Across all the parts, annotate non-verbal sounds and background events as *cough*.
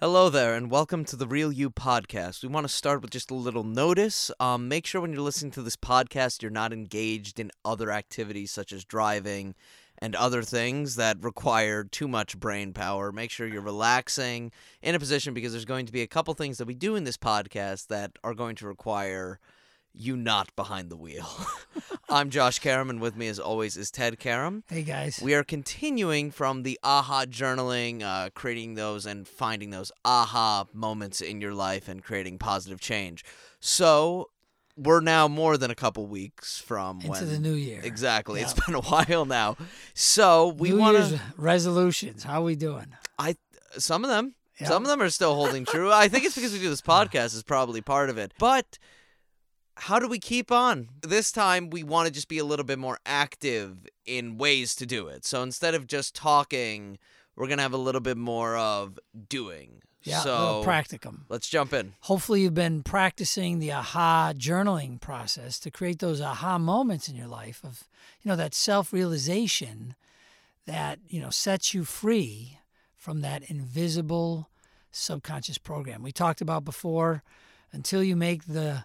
Hello there, and welcome to the Real You podcast. We want to start with just a little notice. Um, make sure when you're listening to this podcast, you're not engaged in other activities such as driving and other things that require too much brain power. Make sure you're relaxing in a position because there's going to be a couple things that we do in this podcast that are going to require you not behind the wheel. *laughs* I'm Josh Karam, and with me, as always, is Ted Karam. Hey guys. We are continuing from the aha journaling, uh, creating those and finding those aha moments in your life and creating positive change. So we're now more than a couple weeks from Into when the new year. Exactly, it's been a *laughs* while now. So we want to. resolutions. How are we doing? I some of them, Yeah. some of them are still holding true. I think it's because we do this *laughs* podcast is probably part of it, but. How do we keep on? This time we want to just be a little bit more active in ways to do it. So instead of just talking, we're going to have a little bit more of doing. Yeah, so practicum. let's jump in. Hopefully, you've been practicing the aha journaling process to create those aha moments in your life of, you know, that self realization that, you know, sets you free from that invisible subconscious program. We talked about before until you make the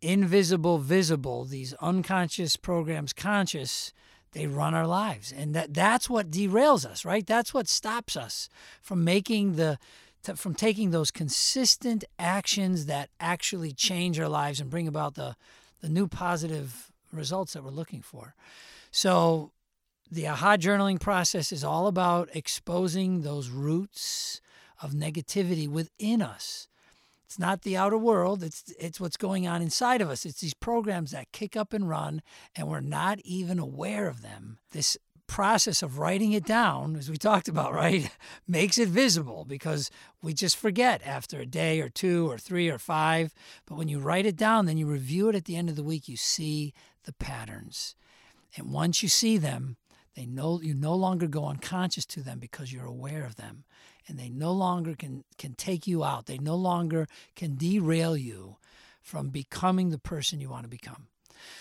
invisible visible, these unconscious programs conscious, they run our lives. And that that's what derails us, right? That's what stops us from making the to, from taking those consistent actions that actually change our lives and bring about the the new positive results that we're looking for. So the aha journaling process is all about exposing those roots of negativity within us. It's not the outer world, it's it's what's going on inside of us. It's these programs that kick up and run and we're not even aware of them. This process of writing it down, as we talked about, right, *laughs* makes it visible because we just forget after a day or two or three or five. But when you write it down, then you review it at the end of the week, you see the patterns. And once you see them, they no you no longer go unconscious to them because you're aware of them. And they no longer can can take you out. They no longer can derail you from becoming the person you want to become.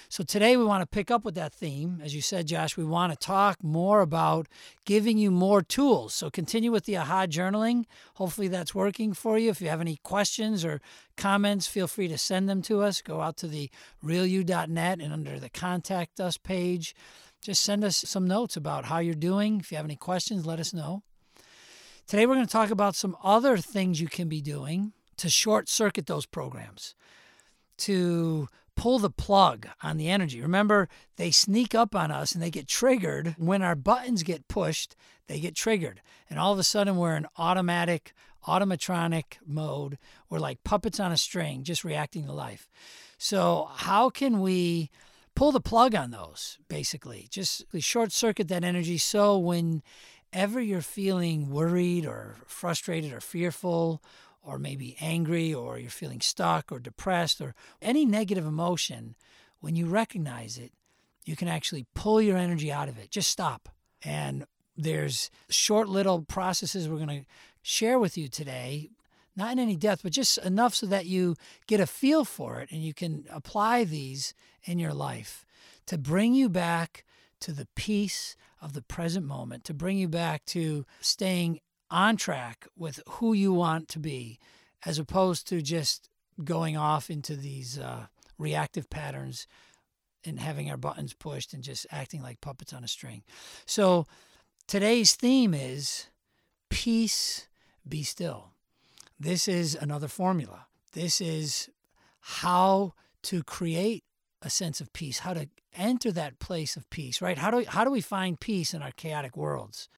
So today we want to pick up with that theme. As you said, Josh, we want to talk more about giving you more tools. So continue with the aha journaling. Hopefully that's working for you. If you have any questions or comments, feel free to send them to us. Go out to the realu.net and under the contact us page, just send us some notes about how you're doing. If you have any questions, let us know. Today we're going to talk about some other things you can be doing to short circuit those programs, to pull the plug on the energy. Remember, they sneak up on us and they get triggered. When our buttons get pushed, they get triggered. And all of a sudden, we're in automatic, automatronic mode. We're like puppets on a string, just reacting to life. So, how can we pull the plug on those, basically? Just short circuit that energy so whenever you're feeling worried or frustrated or fearful, or maybe angry, or you're feeling stuck or depressed, or any negative emotion, when you recognize it, you can actually pull your energy out of it. Just stop. And there's short little processes we're going to share with you today, not in any depth, but just enough so that you get a feel for it and you can apply these in your life to bring you back to the peace of the present moment, to bring you back to staying on track with who you want to be, as opposed to just going off into these uh, reactive patterns and having our buttons pushed and just acting like puppets on a string. So today's theme is peace, be still. This is another formula. This is how to create a sense of peace, how to enter that place of peace, right? How do how do we find peace in our chaotic worlds?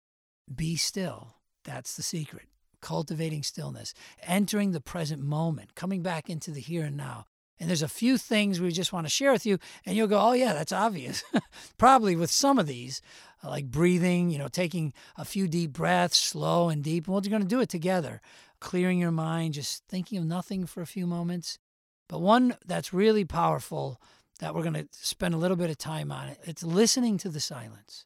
Be still. That's the secret. Cultivating stillness, entering the present moment, coming back into the here and now. And there's a few things we just want to share with you, and you'll go, oh, yeah, that's obvious. *laughs* Probably with some of these, uh, like breathing, you know, taking a few deep breaths, slow and deep. And we're going to do it together, clearing your mind, just thinking of nothing for a few moments. But one that's really powerful that we're going to spend a little bit of time on, it, it's listening to the silence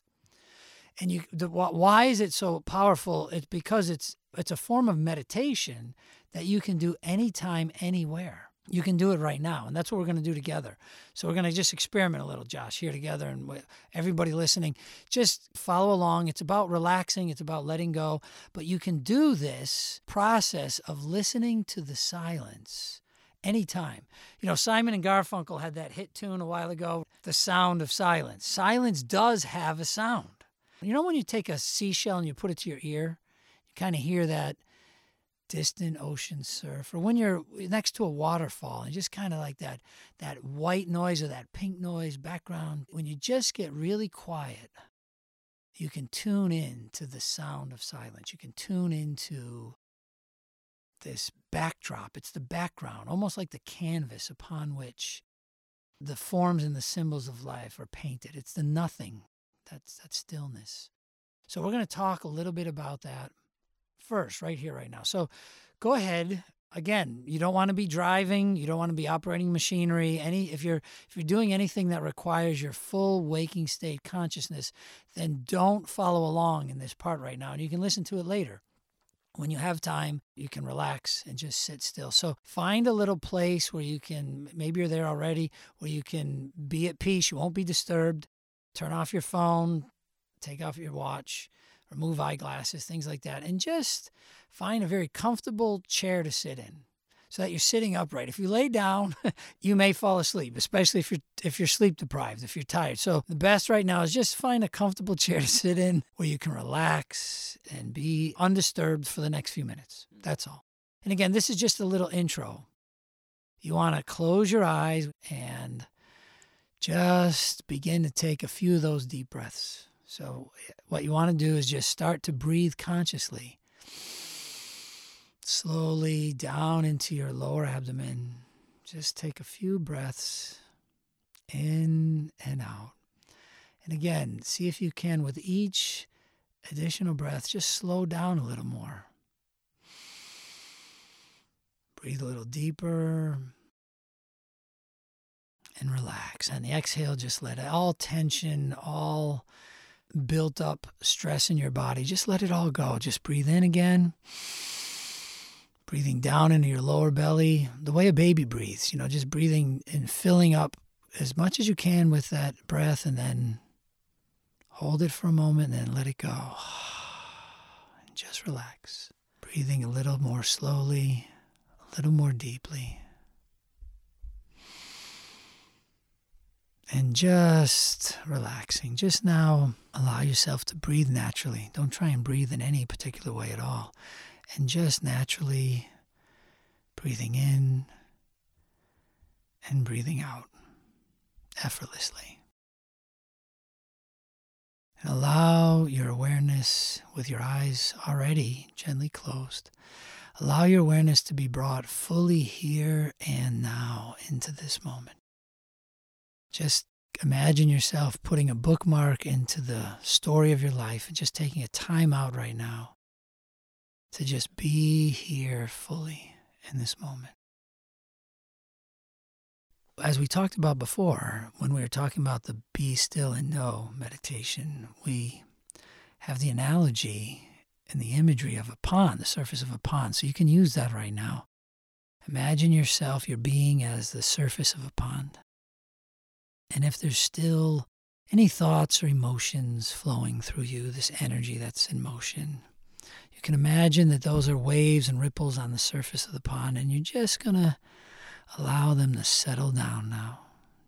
and you the, why is it so powerful it's because it's It's a form of meditation that you can do anytime, anywhere. You can do it right now, and that's what we're going to do together. So we're going to just experiment a little, Josh, here together, and everybody listening, just follow along. It's about relaxing, it's about letting go, but you can do this process of listening to the silence anytime. You know, Simon and Garfunkel had that hit tune a while ago, The Sound of Silence. Silence does have a sound. You know, when you take a seashell and you put it to your ear, you kind of hear that distant ocean surf, or when you're next to a waterfall and just kind of like that that white noise or that pink noise background. When you just get really quiet, you can tune in to the sound of silence. You can tune into this backdrop. It's the background, almost like the canvas upon which the forms and the symbols of life are painted. It's the nothing. That's that stillness. So we're going to talk a little bit about that first, right here, right now. So go ahead. Again, you don't want to be driving, you don't want to be operating machinery. Any if you're if you're doing anything that requires your full waking state consciousness, then don't follow along in this part right now. And you can listen to it later. When you have time, you can relax and just sit still. So find a little place where you can, maybe you're there already, where you can be at peace. You won't be disturbed. Turn off your phone, take off your watch, remove eyeglasses, things like that, and just find a very comfortable chair to sit in so that you're sitting upright. If you lay down, *laughs* you may fall asleep, especially if you're if you're sleep deprived, if you're tired. So the best right now is just find a comfortable *laughs* chair to sit in where you can relax and be undisturbed for the next few minutes. That's all. And again, this is just a little intro. You want to close your eyes and just begin to take a few of those deep breaths. So, what you want to do is just start to breathe consciously. Slowly down into your lower abdomen. Just take a few breaths in and out. And again, see if you can, with each additional breath, just slow down a little more. Breathe a little deeper and relax. And the exhale, just let it, all tension, all built up stress in your body, just let it all go. Just breathe in again. Breathing down into your lower belly, the way a baby breathes, you know, just breathing and filling up as much as you can with that breath and then hold it for a moment and then let it go. *sighs* And just relax. Breathing a little more slowly, a little more deeply. And just relaxing. Just now, allow yourself to breathe naturally. Don't try and breathe in any particular way at all. And just naturally breathing in and breathing out effortlessly. And allow your awareness with your eyes already gently closed. Allow your awareness to be brought fully here and now into this moment. Just imagine yourself putting a bookmark into the story of your life and just taking a time out right now to just be here fully in this moment. As we talked about before, when we were talking about the be still and know meditation, we have the analogy and the imagery of a pond, the surface of a pond. So you can use that right now. Imagine yourself, your being, as the surface of a pond. And if there's still any thoughts or emotions flowing through you, this energy that's in motion, you can imagine that those are waves and ripples on the surface of the pond, and you're just going to allow them to settle down now.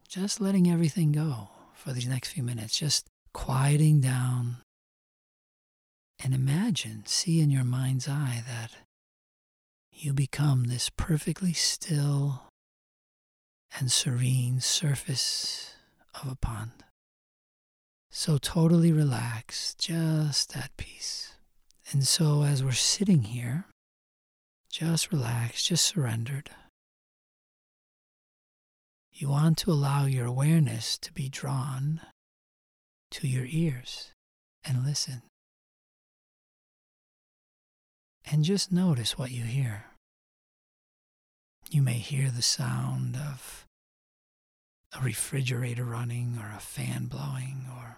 Just letting everything go for these next few minutes, just quieting down. And imagine, see in your mind's eye that you become this perfectly still and serene surface of a pond. So totally relaxed, just at peace. And so as we're sitting here, just relaxed, just surrendered, you want to allow your awareness to be drawn to your ears and listen. And just notice what you hear. You may hear the sound of a refrigerator running or a fan blowing, or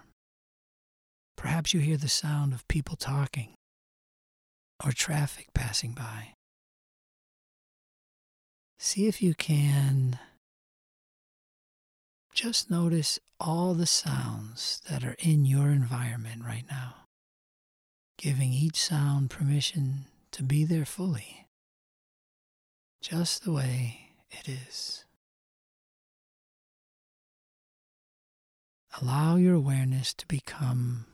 perhaps you hear the sound of people talking. or traffic passing by. See if you can just notice all the sounds that are in your environment right now, giving each sound permission to be there fully, just the way it is. Allow your awareness to become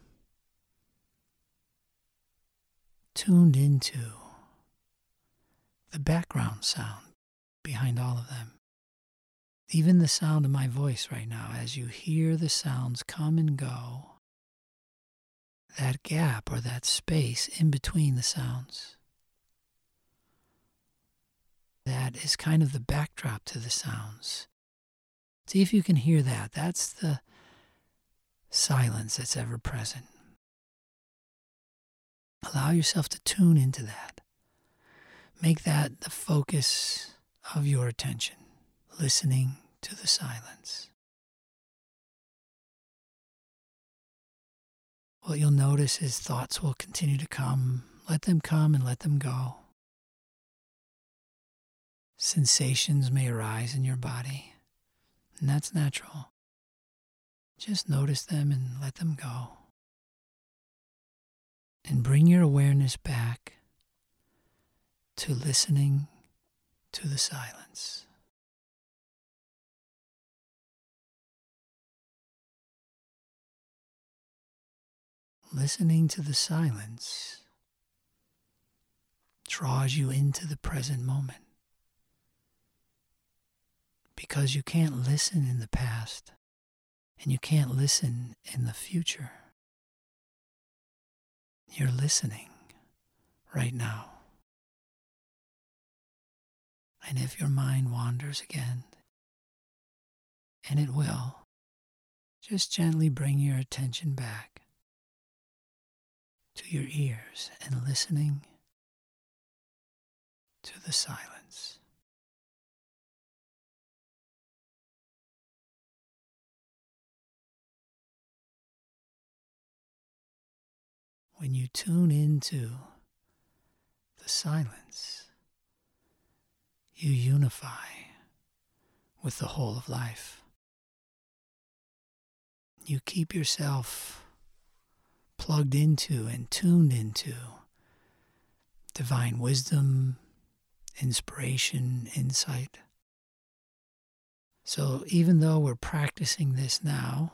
tuned into the background sound behind all of them. Even the sound of my voice right now, as you hear the sounds come and go, that gap or that space in between the sounds. That is kind of the backdrop to the sounds. See if you can hear that. That's the silence that's ever present. Allow yourself to tune into that. Make that the focus of your attention, listening to the silence. What you'll notice is thoughts will continue to come. Let them come and let them go. Sensations may arise in your body, and that's natural. Just notice them and let them go. And bring your awareness back to listening to the silence. Listening to the silence draws you into the present moment because you can't listen in the past and you can't listen in the future. You're listening right now. And if your mind wanders again, and it will, just gently bring your attention back to your ears and listening to the silence. When you tune into the silence, you unify with the whole of life. You keep yourself plugged into and tuned into divine wisdom, inspiration, insight. So even though we're practicing this now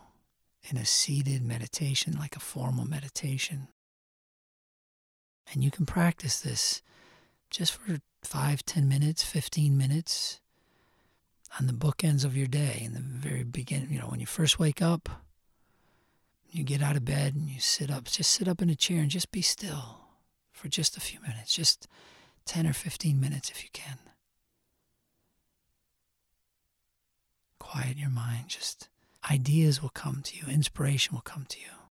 in a seated meditation, like a formal meditation, and you can practice this just for five, ten minutes, 15 minutes on the bookends of your day in the very beginning. You know, when you first wake up, you get out of bed and you sit up, just sit up in a chair and just be still for just a few minutes, just 10 or 15 minutes if you can. Quiet your mind, just ideas will come to you, inspiration will come to you.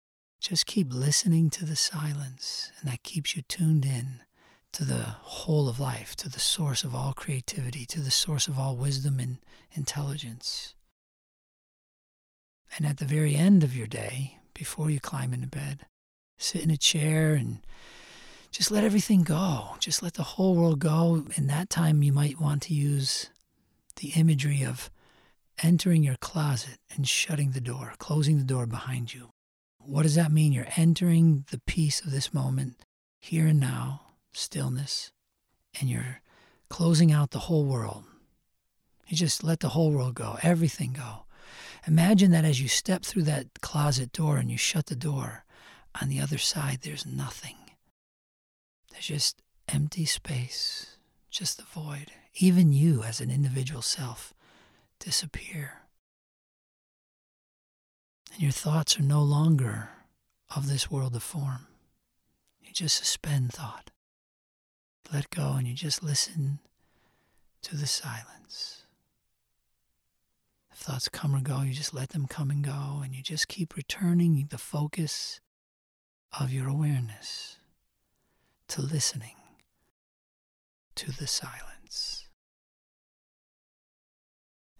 Just keep listening to the silence, and that keeps you tuned in to the whole of life, to the source of all creativity, to the source of all wisdom and intelligence. And at the very end of your day, before you climb into bed, sit in a chair and just let everything go. Just let the whole world go. In that time, you might want to use the imagery of entering your closet and shutting the door, closing the door behind you. What does that mean? You're entering the peace of this moment, here and now, stillness, and you're closing out the whole world. You just let the whole world go, everything go. Imagine that as you step through that closet door and you shut the door, on the other side, there's nothing. There's just empty space, just the void. Even you, as an individual self, disappear and your thoughts are no longer of this world of form. You just suspend thought, let go, and you just listen to the silence. If thoughts come or go, you just let them come and go, and you just keep returning the focus of your awareness to listening to the silence.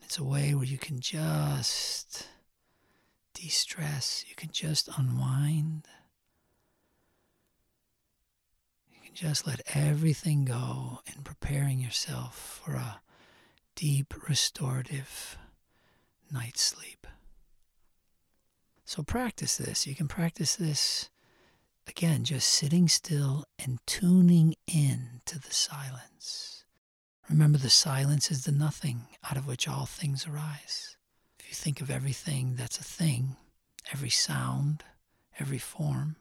It's a way where you can just de stress. You can just unwind. You can just let everything go in preparing yourself for a deep, restorative night's sleep. So practice this. You can practice this again, just sitting still and tuning in to the silence. Remember, the silence is the nothing out of which all things arise. You think of everything that's a thing, every sound, every form,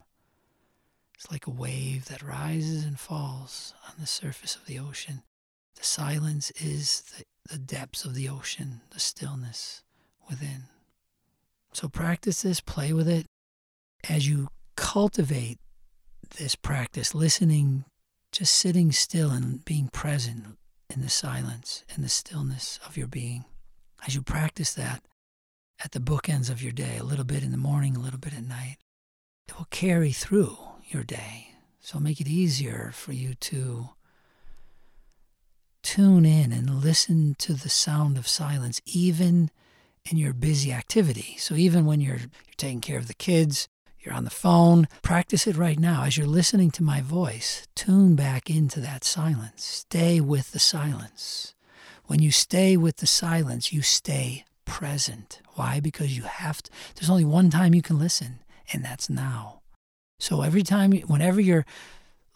it's like a wave that rises and falls on the surface of the ocean. The silence is the, the depths of the ocean, the stillness within. So practice this, play with it. As you cultivate this practice, listening, just sitting still and being present in the silence and the stillness of your being. As you practice that at the bookends of your day, a little bit in the morning, a little bit at night, it will carry through your day. So make it easier for you to tune in and listen to the sound of silence, even in your busy activity. So even when you're, you're taking care of the kids, you're on the phone, practice it right now. As you're listening to my voice, tune back into that silence. Stay with the silence. When you stay with the silence, you stay present. Why? Because you have to, there's only one time you can listen, and that's now. So every time, whenever you're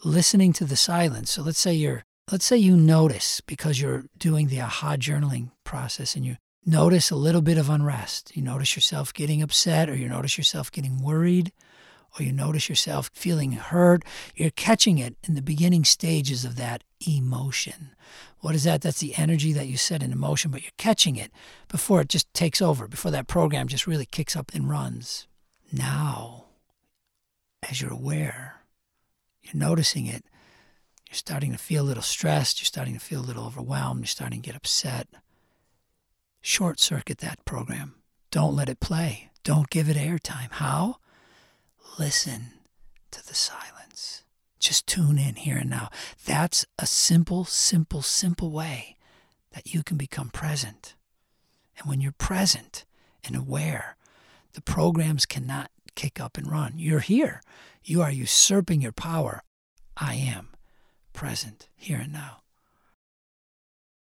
listening to the silence, so let's say you're, let's say you notice because you're doing the aha journaling process and you notice a little bit of unrest. You notice yourself getting upset, or you notice yourself getting worried, or you notice yourself feeling hurt. You're catching it in the beginning stages of that emotion. What is that? That's the energy that you set in emotion, but you're catching it before it just takes over, before that program just really kicks up and runs. Now, as you're aware, you're noticing it, you're starting to feel a little stressed, you're starting to feel a little overwhelmed, you're starting to get upset short circuit that program. Don't let it play. Don't give it airtime. How? Listen to the silence. Just tune in here and now. That's a simple, simple, simple way that you can become present. And when you're present and aware, the programs cannot kick up and run. You're here. You are usurping your power. I am present here and now.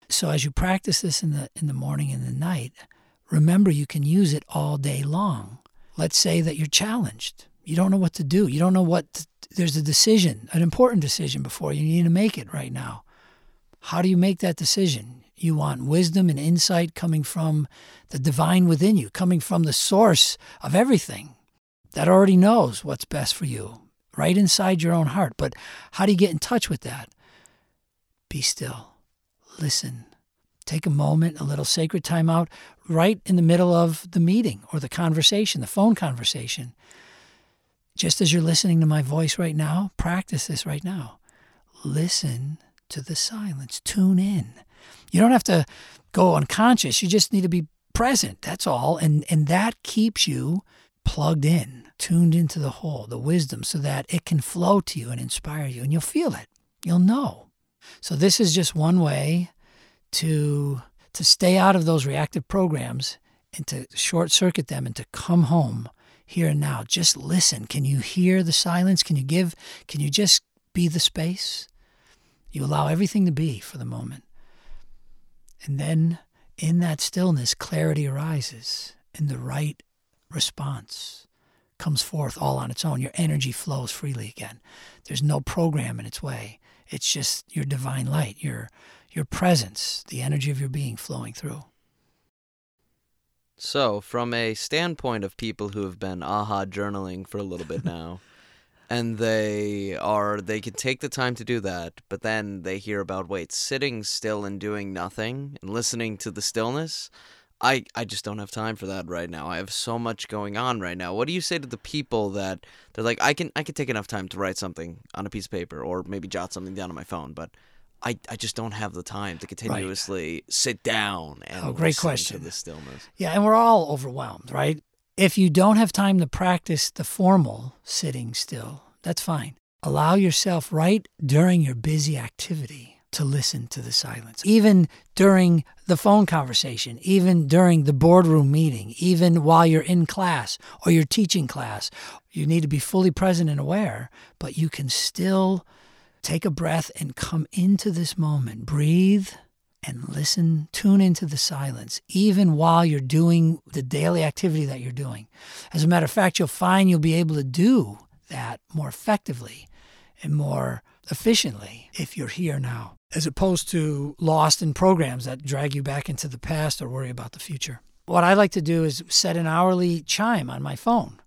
So as you practice this in the in the morning and the night, remember you can use it all day long. Let's say that you're challenged. You don't know what to do. You don't know what to, there's a decision, an important decision before you need to make it right now. How do you make that decision? You want wisdom and insight coming from the divine within you, coming from the source of everything that already knows what's best for you, right inside your own heart. But how do you get in touch with that? Be still listen. Take a moment, a little sacred time out right in the middle of the meeting or the conversation, the phone conversation. Just as you're listening to my voice right now, practice this right now. Listen to the silence, tune in. You don't have to go unconscious, you just need to be present. That's all. And, and that keeps you plugged in, tuned into the whole, the wisdom, so that it can flow to you and inspire you, and you'll feel it. You'll know. So this is just one way to to stay out of those reactive programs and to short circuit them and to come home here and now. Just listen. Can you hear the silence? Can you give can you just be the space? You allow everything to be for the moment. And then in that stillness, clarity arises and the right response comes forth all on its own. Your energy flows freely again. There's no program in its way. It's just your divine light, your your presence, the energy of your being flowing through. So, from a standpoint of people who have been aha journaling for a little bit *laughs* now, and they are they can take the time to do that, but then they hear about wait, sitting still and doing nothing and listening to the stillness. I, I just don't have time for that right now. I have so much going on right now. What do you say to the people that they're like, I can I can take enough time to write something on a piece of paper or maybe jot something down on my phone, but I, I just don't have the time to continuously right. sit down oh, and oh, great question. to the stillness. Yeah, and we're all overwhelmed, right? If you don't have time to practice the formal sitting still, that's fine. Allow yourself right during your busy activity to listen to the silence. Even during the phone conversation, even during the boardroom meeting, even while you're in class or you're teaching class, you need to be fully present and aware, but you can still Take a breath and come into this moment. Breathe and listen, tune into the silence, even while you're doing the daily activity that you're doing. As a matter of fact, you'll find you'll be able to do that more effectively and more efficiently if you're here now, as opposed to lost in programs that drag you back into the past or worry about the future. What I like to do is set an hourly chime on my phone.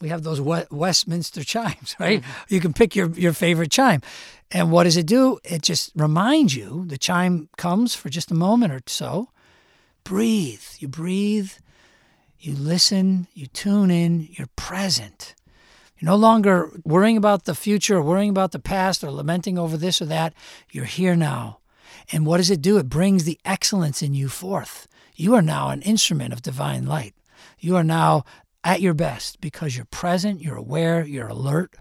We have those Westminster chimes, *laughs* right? Mm-hmm. You can pick your, your favorite chime. And what does it do? It just reminds you the chime comes for just a moment or so. Breathe. You breathe, you listen, you tune in, you're present. You're no longer worrying about the future or worrying about the past or lamenting over this or that. You're here now. And what does it do? It brings the excellence in you forth. You are now an instrument of divine light. You are now at your best because you're present, you're aware, you're alert,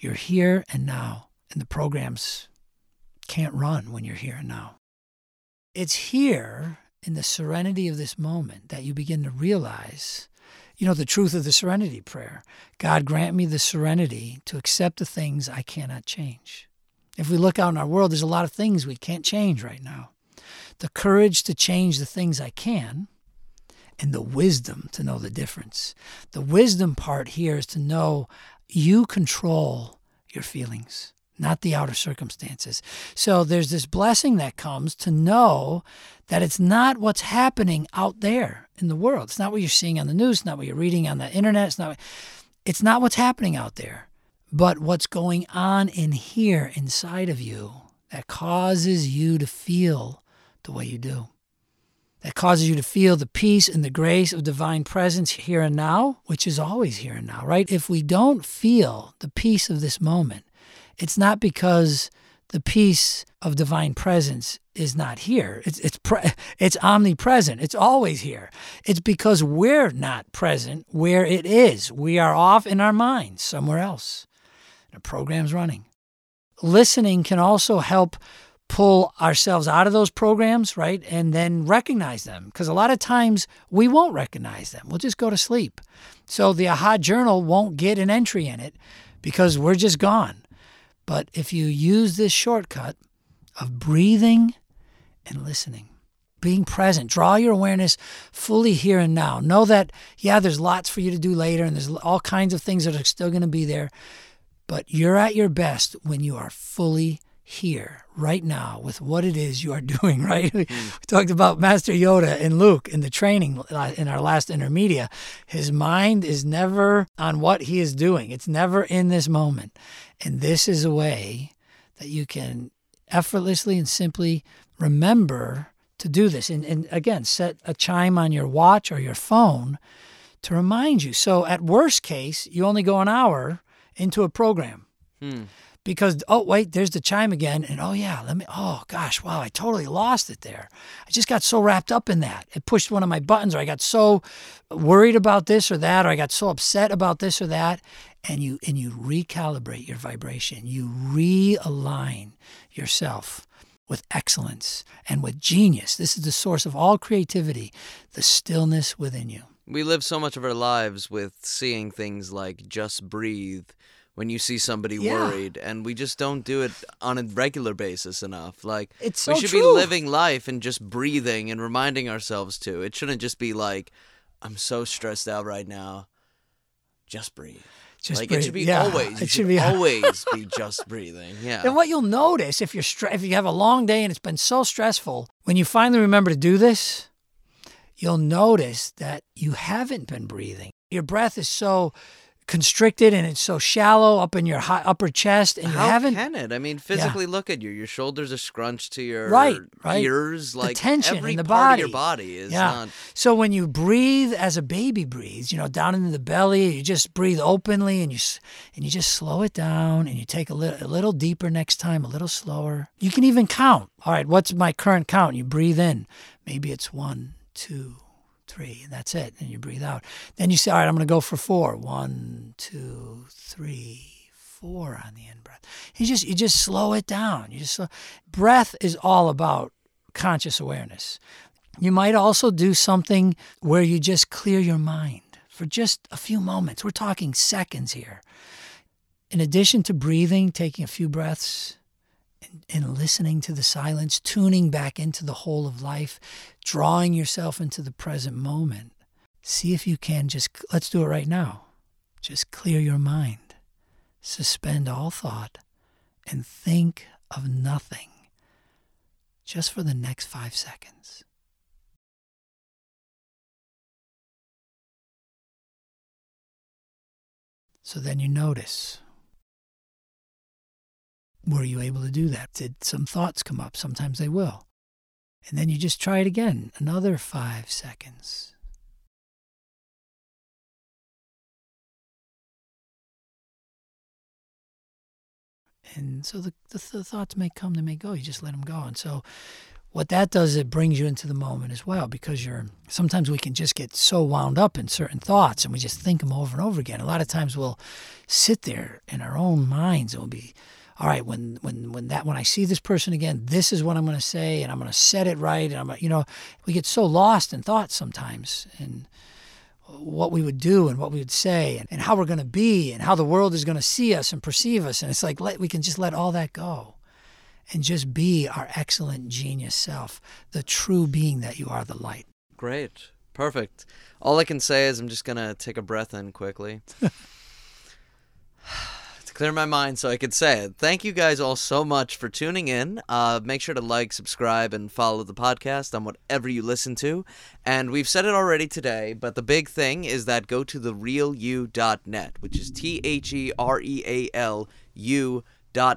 you're here and now. And the programs can't run when you're here and now. It's here in the serenity of this moment that you begin to realize you know, the truth of the serenity prayer God grant me the serenity to accept the things I cannot change. If we look out in our world, there's a lot of things we can't change right now. The courage to change the things I can, and the wisdom to know the difference. The wisdom part here is to know you control your feelings, not the outer circumstances. So there's this blessing that comes to know that it's not what's happening out there in the world. It's not what you're seeing on the news, it's not what you're reading on the internet, it's not it's not what's happening out there, but what's going on in here inside of you that causes you to feel the way you do. That causes you to feel the peace and the grace of divine presence here and now, which is always here and now, right? If we don't feel the peace of this moment, it's not because the peace of divine presence is not here. It's it's pre- *laughs* it's omnipresent. It's always here. It's because we're not present where it is. We are off in our minds somewhere else. The program's running. Listening can also help pull ourselves out of those programs, right? And then recognize them because a lot of times we won't recognize them. We'll just go to sleep. So the AHA journal won't get an entry in it because we're just gone. But if you use this shortcut of breathing and listening, being present, draw your awareness fully here and now. Know that, yeah, there's lots for you to do later and there's all kinds of things that are still going to be there. But you're at your best when you are fully here right now with what it is you are *laughs* doing, right? Mm. We talked about Master Yoda and Luke in the training uh, in our last intermedia. His mind is never on what he is doing, it's never in this moment. And this is a way that you can effortlessly and simply remember to do this. And, and again, set a chime on your watch or your phone to remind you. So, at worst case, you only go an hour into a program. Hmm because oh wait there's the chime again. And oh yeah let me oh gosh wow i totally lost it there. I just got so wrapped up in that. It pushed one of my buttons or i got so worried about this or that or i got so upset about this or that. And you and you recalibrate your vibration. You realign yourself with excellence and with genius. This is the source of all creativity the stillness within you. We live so much of our lives with seeing things like just breathe when you see somebody yeah. worried and we just don't do it on a regular basis enough like it's so we should true. be living life and just breathing and reminding ourselves to it shouldn't just be like i'm so stressed out right now just breathe just like breathe. it should be yeah. always. It should be *laughs* always be just breathing. Yeah. And what you'll notice if you're stre- if you have a long day and it's been so stressful, when you finally remember to do this, you'll notice that you haven't been breathing. Your breath is so constricted and it's so shallow up in your high, upper chest and you How haven't can it? I mean, physically yeah. look at you. Your shoulders are scrunched to your right, right. ears. Like the tension every in the part body. of your body is yeah. not. So when you breathe as a baby breathes, you know, down into the belly, you just breathe openly and you and you just slow it down and you take a little a little deeper next time, a little slower. You can even count. All right, what's my current count? You breathe in. Maybe it's one, two, three, and that's it. And you breathe out. Then you say, all right, I'm going to go for four. One, two, three, four on the in breath. You just you just slow it down. You just slow. breath is all about conscious awareness. You might also do something where you just clear your mind for just a few moments. We're talking seconds here. In addition to breathing, taking a few breaths, and, and listening to the silence, tuning back into the whole of life, drawing yourself into the present moment. See if you can just, let's do it right now. Just clear your mind, suspend all thought, and think of nothing just for the next five seconds. So then you notice. Were you able to do that? Did some thoughts come up? Sometimes they will. And then you just try it again, another five seconds. And so the, the, the, thoughts may come, they may go. You just let them go. And so what that does is it brings you into the moment as well because you're sometimes we can just get so wound up in certain thoughts and we just think them over and over again. A lot of times we'll sit there in our own minds and we'll be all right when when when that when I see this person again, this is what I'm going to say and I'm going to set it right and I'm you know we get so lost in thoughts sometimes and what we would do and what we would say and, and how we're going to be and how the world is going to see us and perceive us and it's like let, we can just let all that go and just be our excellent genius self, the true being that you are, the light. Great. Perfect. All I can say is I'm just going to take a breath in quickly. *laughs* clear my mind so I could say it. Thank you guys all so much for tuning in. Uh, make sure to like, subscribe, and follow the podcast on whatever you listen to. And we've said it already today, but the big thing is that go to therealu.net, which is T H E R E A L U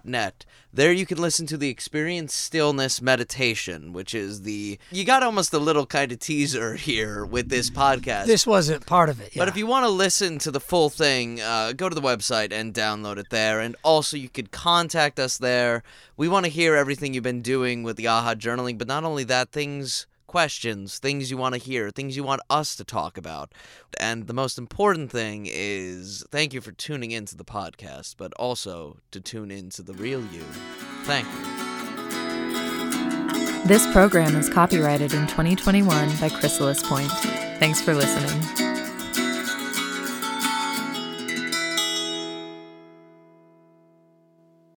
net. There you can listen to the Experience Stillness Meditation, which is the. You got almost a little kind of teaser here with this podcast. This wasn't part of it. Yeah. But if you want to listen to the full thing, uh, go to the website and download it there. And also, you could contact us there. We want to hear everything you've been doing with the AHA journaling, but not only that, things questions, things you want to hear, things you want us to talk about. And the most important thing is thank you for tuning into the podcast, but also to tune into the real you. Thank you. This program is copyrighted in 2021 by Chrysalis Point. Thanks for listening.